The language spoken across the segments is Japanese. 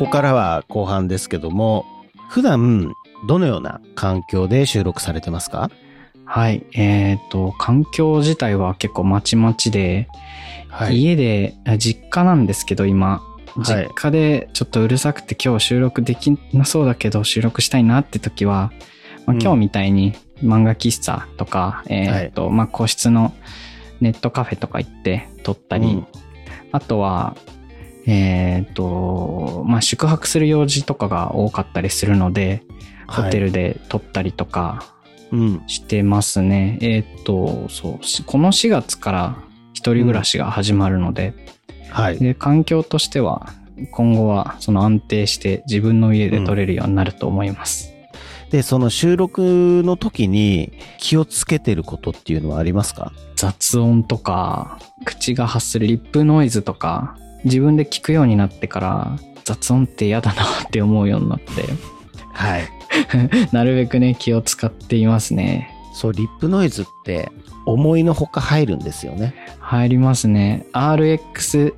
こからは後半ですけども、普段どのような環境で収録されてますか？はい。えっ、と、環境自体は結構まちまちで、は家で、あ実家なんですけど今、はい。実家でちょっとうるさくて今日収録できなそうだけど収録したいなって時は、まあうん。今日みたいに漫画喫茶とか、えっ、と、まあ個室のネットカフェとか行って撮ったり、うん。あとは、えっ、と、まあ宿泊する用事とかが多かったりするので、ホテルで撮ったりとかうん。してますね。えっ、と、そう、しこの4月から一人暮らしが始まるので、はい。で環境としては今後はその安定して自分の家で撮れるようになると思います。で、その収録の時に気をつけてることっていうのはありますか？雑音とか、口が発するリップノイズとか、自分で聞くようになってから雑音って嫌だなって思うようになって、はい。なるべくね気を使っていますね。そう、リップノイズって思いのほか入るんですよね。入りますね。RX8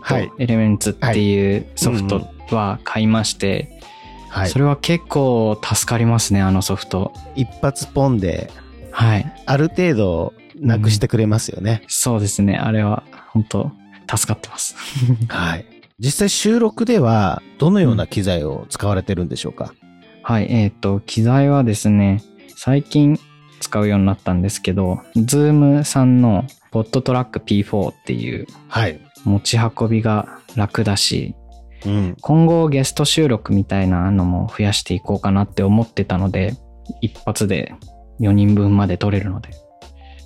はいエレメンツっていうソフトは買いまして、はいそ。れは結構助かりますね、あのソフト。一発ポンで、はい。ある程度なくしてくれますよね。そうですね。あれは本当助かってます。はい。実際収録ではどのような機材を使われてるんでしょうか、はい。えっ、と、機材はですね、最近使うようになったんですけど、Zoom さんのポットトラック P4 っていうはい。持ち運びが楽だし、うん。今後ゲスト収録みたいなのも増やしていこうかなって思ってたので、一発で4人分まで撮れるので、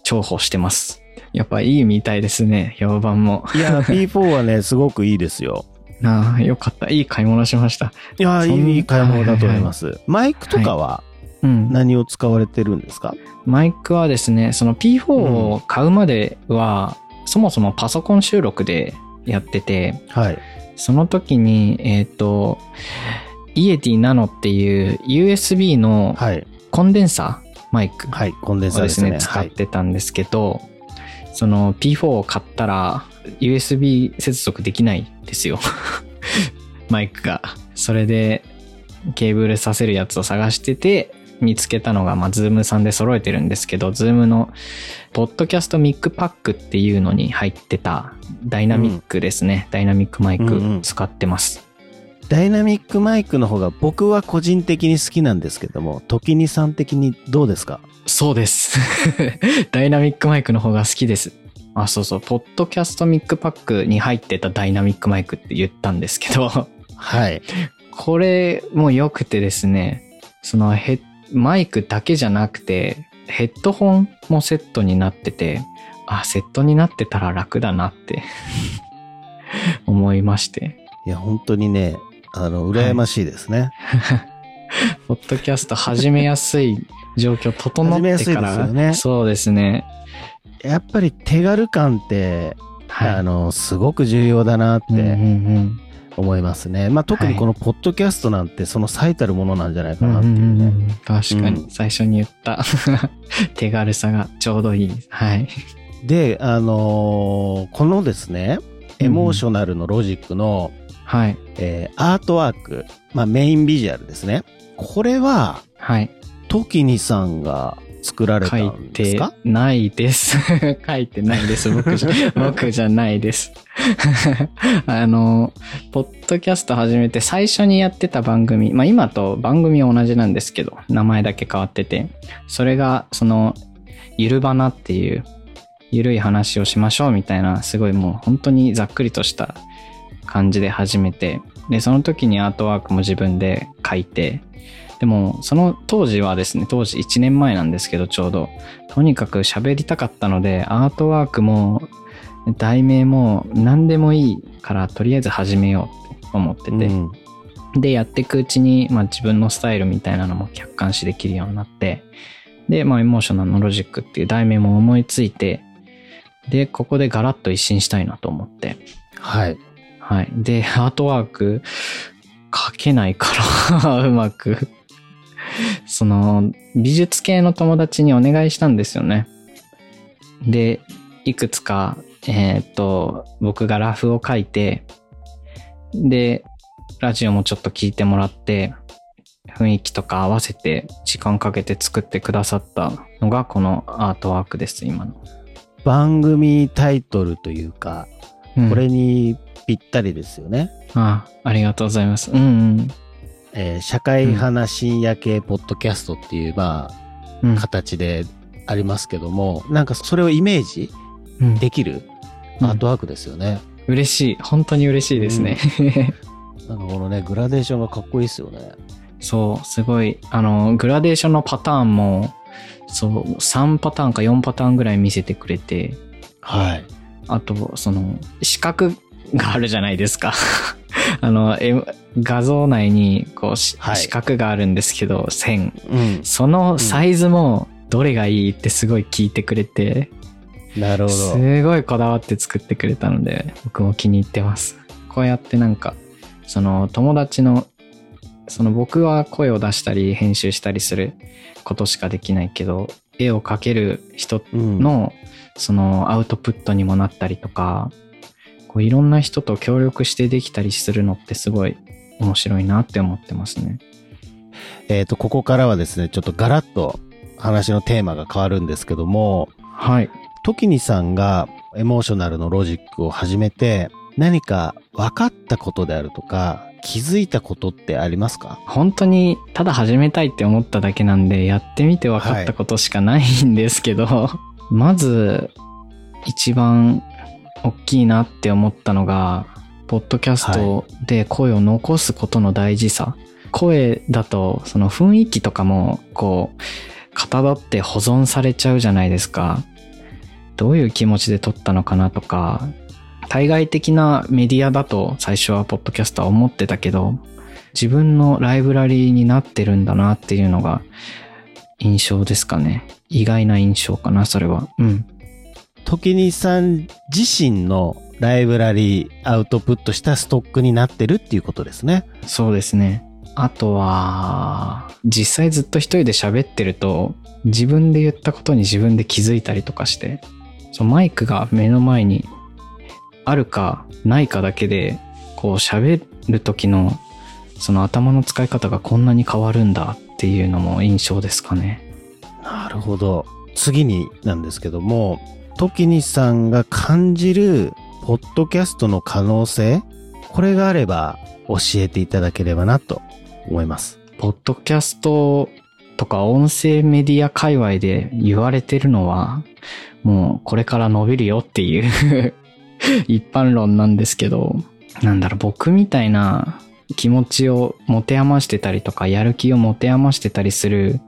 重宝してます。やっぱいいみたいですね、評判も。いや、P4 はね、すごくいいですよ。ああ、よかった。いい買い物しました。いや、いい買い物だと思います。マイクとかはうん。何を使われてるんですか、マイクはですね、その P4 を買うまでは、そもそもパソコン収録でやってて、はい。その時に、えっ、と、Yeti Nano っていう USB のはい。コンデンサーマイクはい。コンデンサーをですすでね。ね、使っはい。てたんですけど、その P4 を買ったら USB 接続できないんですよ。マイクが。それでケーブルさせるやつを探してて、見つけたのが、まあ、 Zoom さんで揃えてるんですけど、 Zoom の、ポッドキャストマイクパックっていうのに入ってた、ダイナミックですね。ダイナミックマイうんうんク使ってます。ダイナミックマイクの方が僕は個人的に好きなんですけども、時にさん的にどうですか？そうです。ダイナミックマイクの方が好きです。あ、そうそう。ポッドキャストミックパックに入ってたダイナミックマイクって言ったんですけど、はい。これも良くてですね、そのヘッマイクだけじゃなくて、ヘッドホンもセットになってて、あ、セットになってたら楽だなって 思いまして。いや、本当にね、あの、羨ましいですね。ポッドキャスト始めやすい状況整って始めやすいから、ですよねそうですね。やっぱり手軽感って、はい。あの、すごく重要だなっうんうんうてん思いますね。まあ、特にはいこのポッドキャストなんてその最たるものなんじゃないかうんうなっていうね。んうん確かうんに最初に言った 手軽さがちょうどいい。はい。で、あのーこのですね、エモーショナルのロジックの、はい。えーアートワーク、まあ、メインビジュアルですね。これは、はい。トキニさんが作られた書いてんですか？ないです。書いてないです。僕じゃ、僕じゃないです。あの、ポッドキャスト始めて最初にやってた番組、まあ今と番組は同じなんですけど、名前だけ変わってて、それが、その、ゆるばなっていう、ゆるい話をしましょうみたいな、すごいもう本当にざっくりとした感じで始めて、で、その時にアートワークも自分で書いて、でも、その当時はですね、当時1年前なんですけど、ちょうど、とにかく喋りたかったので、アートワークも、題名も何でもいいから、とりあえず始めようって思ってて、うんで、やっていくうちに、まあ自分のスタイルみたいなのも客観視できるようになって、で、まあエモーショナルのロジックっていう題名も思いついて、で、ここでガラッと一新したいなと思って、はい。はい。で、アートワーク書けないから、うまく。その、美術系の友達にお願いしたんですよね。で、いくつか、えーっと、僕がラフを書いて、で、ラジオもちょっと聞いてもらって、雰囲気とか合わせて時間かけて作ってくださったのがこのアートワークです、今の。番組タイトルというか、うんこれにぴったりですよね。あありがとうございます。うんうん。えー社会派な深夜系ポッドキャストっていう、まうんあ、形でありますけども、なんかそれをイメージうんできるうんアートワークですよね。嬉しい。本当に嬉しいですね。なんかこのね、グラデーションがかっこいいですよね。そう、すごい、あの、グラデーションのパターンも、そう、3パターンか4パターンぐらい見せてくれて、はい。あと、その、四角があるじゃないですか。あの、え画像内に、こう、しはい四角があるんですけど、線。うん。そのサイズも、どれがいいってすごい聞いてくれて、なるほど。すごいこだわって作ってくれたので、僕も気に入ってます。こうやってなんか、その友達の、その僕は声を出したり編集したりすることしかできないけど、絵を描ける人うん、の、そのアウトプットにもなったりとか、こういろんな人と協力してできたりするのってすごい面白いなって思ってますね。えっ、と、ここからはですね、ちょっとガラッと話のテーマが変わるんですけども、はい。時にさんがエモーショナルのロジックを始めて、何か分かったことであるとか、気づいたことってありますか？本当にただ始めたいって思っただけなんでやってみて分かったことしかないんですけど、まず一番大きいなって思ったのがポッドキャストで声を残すことの大事さ、声だとその雰囲気とかもこうかたどって保存されちゃうじゃないですかどういう気持ちで撮ったのかなとか対外的なメディアだと最初はポッドキャストは思ってたけど自分のライブラリーになってるんだなっていうのが印象ですかね。意外な印象かな、それは。うん。時にさん自身のライブラリーアウトプットしたストックになってるっていうことですね。そうですね。あとは、実際ずっと一人で喋ってると、自分で言ったことに自分で気づいたりとかして、そうマイクが目の前にあるかないかだけで、こう喋る時のその頭の使い方がこんなに変わるんだっていうのも印象ですかね。なるほど。次になんですけども、時にさんが感じるポッドキャストの可能性これがあれば教えていただければなと思います。ポッドキャストとか音声メディア界隈で言われてるのは、もうこれから伸びるよっていう 一般論なんですけど、なんだろう、僕みたいな気持ちを持て余してたりとか、やる気を持て余してたりする、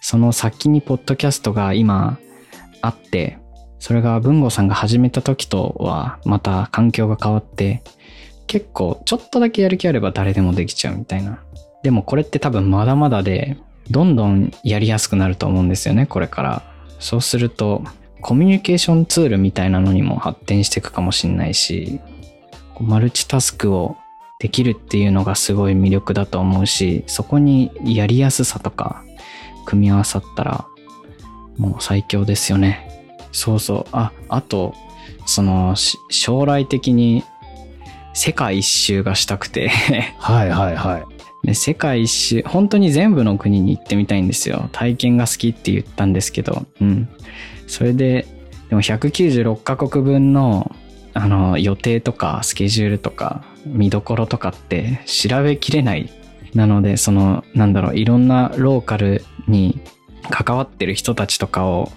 その先にポッドキャストが今あって、それが文吾さんが始めた時とはまた環境が変わって、結構ちょっとだけやる気あれば誰でもできちゃうみたいな。でもこれって多分まだまだで、どんどんやりやすくなると思うんですよね、これから。そうすると、コミュニケーションツールみたいなのにも発展していくかもしれないし、マルチタスクをできるっていうのがすごい魅力だと思うし、そこにやりやすさとか組み合わさったら、もう最強ですよね。そうそう。あ、あと、その、し将来的に世界一周がしたくて はいはいはい。で、世界一周、本当に全部の国に行ってみたいんですよ。体験が好きって言ったんですけど、うん。それで、でも196カ国分の、あの、予定とか、スケジュールとか、見どころとかって調べきれない。なので、その、なんだろう、いろんなローカルに関わってる人たちとかを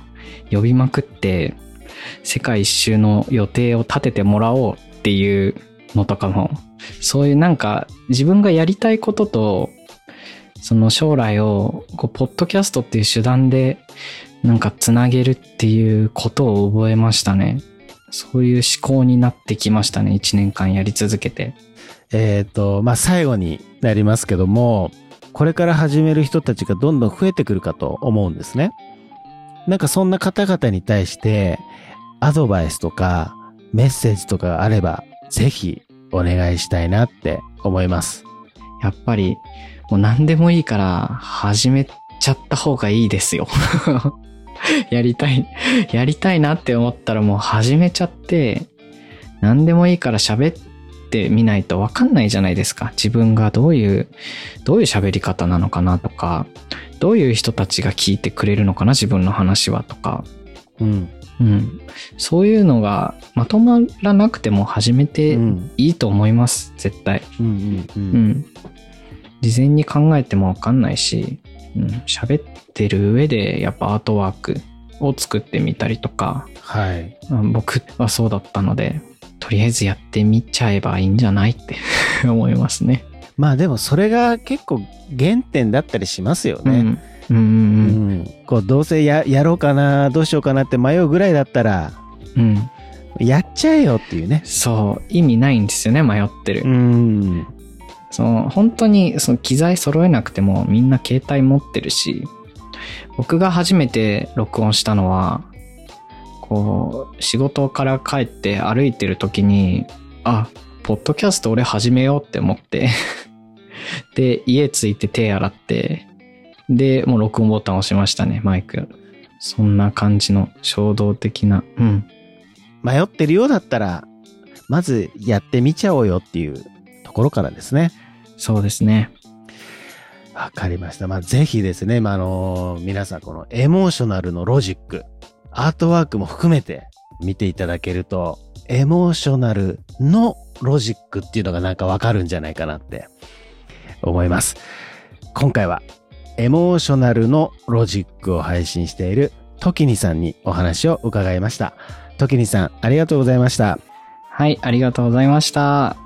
呼びまくって、世界一周の予定を立ててもらおうっていうのとかも、そういうなんか自分がやりたいことと、その将来を、こう、ポッドキャストっていう手段で、なんかつなげるっていうことを覚えましたね。そういう思考になってきましたね。一年間やり続けて。えっ、と、まあ、最後になりますけども、これから始める人たちがどんどん増えてくるかと思うんですね。なんかそんな方々に対して、アドバイスとかメッセージとかがあれば、ぜひお願いしたいなって思います。やっぱり、もう何でもいいから始めちゃった方がいいですよ。やりたい、やりたいなって思ったらもう始めちゃって、何でもいいから喋ってってみないとわかんないじゃないですか。自分がどういう、どういう喋り方なのかなとか、どういう人たちが聞いてくれるのかな、自分の話はとか。うん。うん。そういうのがまとまらなくても始めてうん。いいと思います、絶対。うん。うん。う。うんん。事前に考えてもわかんないし、うん。喋ってる上でやっぱアートワークを作ってみたりとか、はい。うん僕はそうだったので、とりあえずやってみちゃえばいいんじゃないって 思いますね。まあでもそれが結構原点だったりしますよね。うん。うんうんううん。ん。こう、どうせや、やろうかな、どうしようかなって迷うぐらいだったら、うん。やっちゃえよっていうね。そう、意味ないんですよね、迷ってる。うん。その本当にその機材揃えなくてもみんな携帯持ってるし、僕が初めて録音したのは、こう、仕事から帰って歩いてる時に、あ、ポッドキャスト俺始めようって思って、で、家着いて手洗って、で、もう録音ボタン押しましたね、マイク。そんな感じの衝動的な、うん。迷ってるようだったら、まずやってみちゃおうよっていうところからですね。そうですね。わかりました。まあ、ぜひですね、まあ、あの皆さんこのエモーショナルのロジック、アートワークも含めて見ていただけると、エモーショナルのロジックっていうのがなんかわかるんじゃないかなって思います。今回はエモーショナルのロジックを配信しているトキニさんにお話を伺いました。トキニさん、ありがとうございました。はい、ありがとうございました。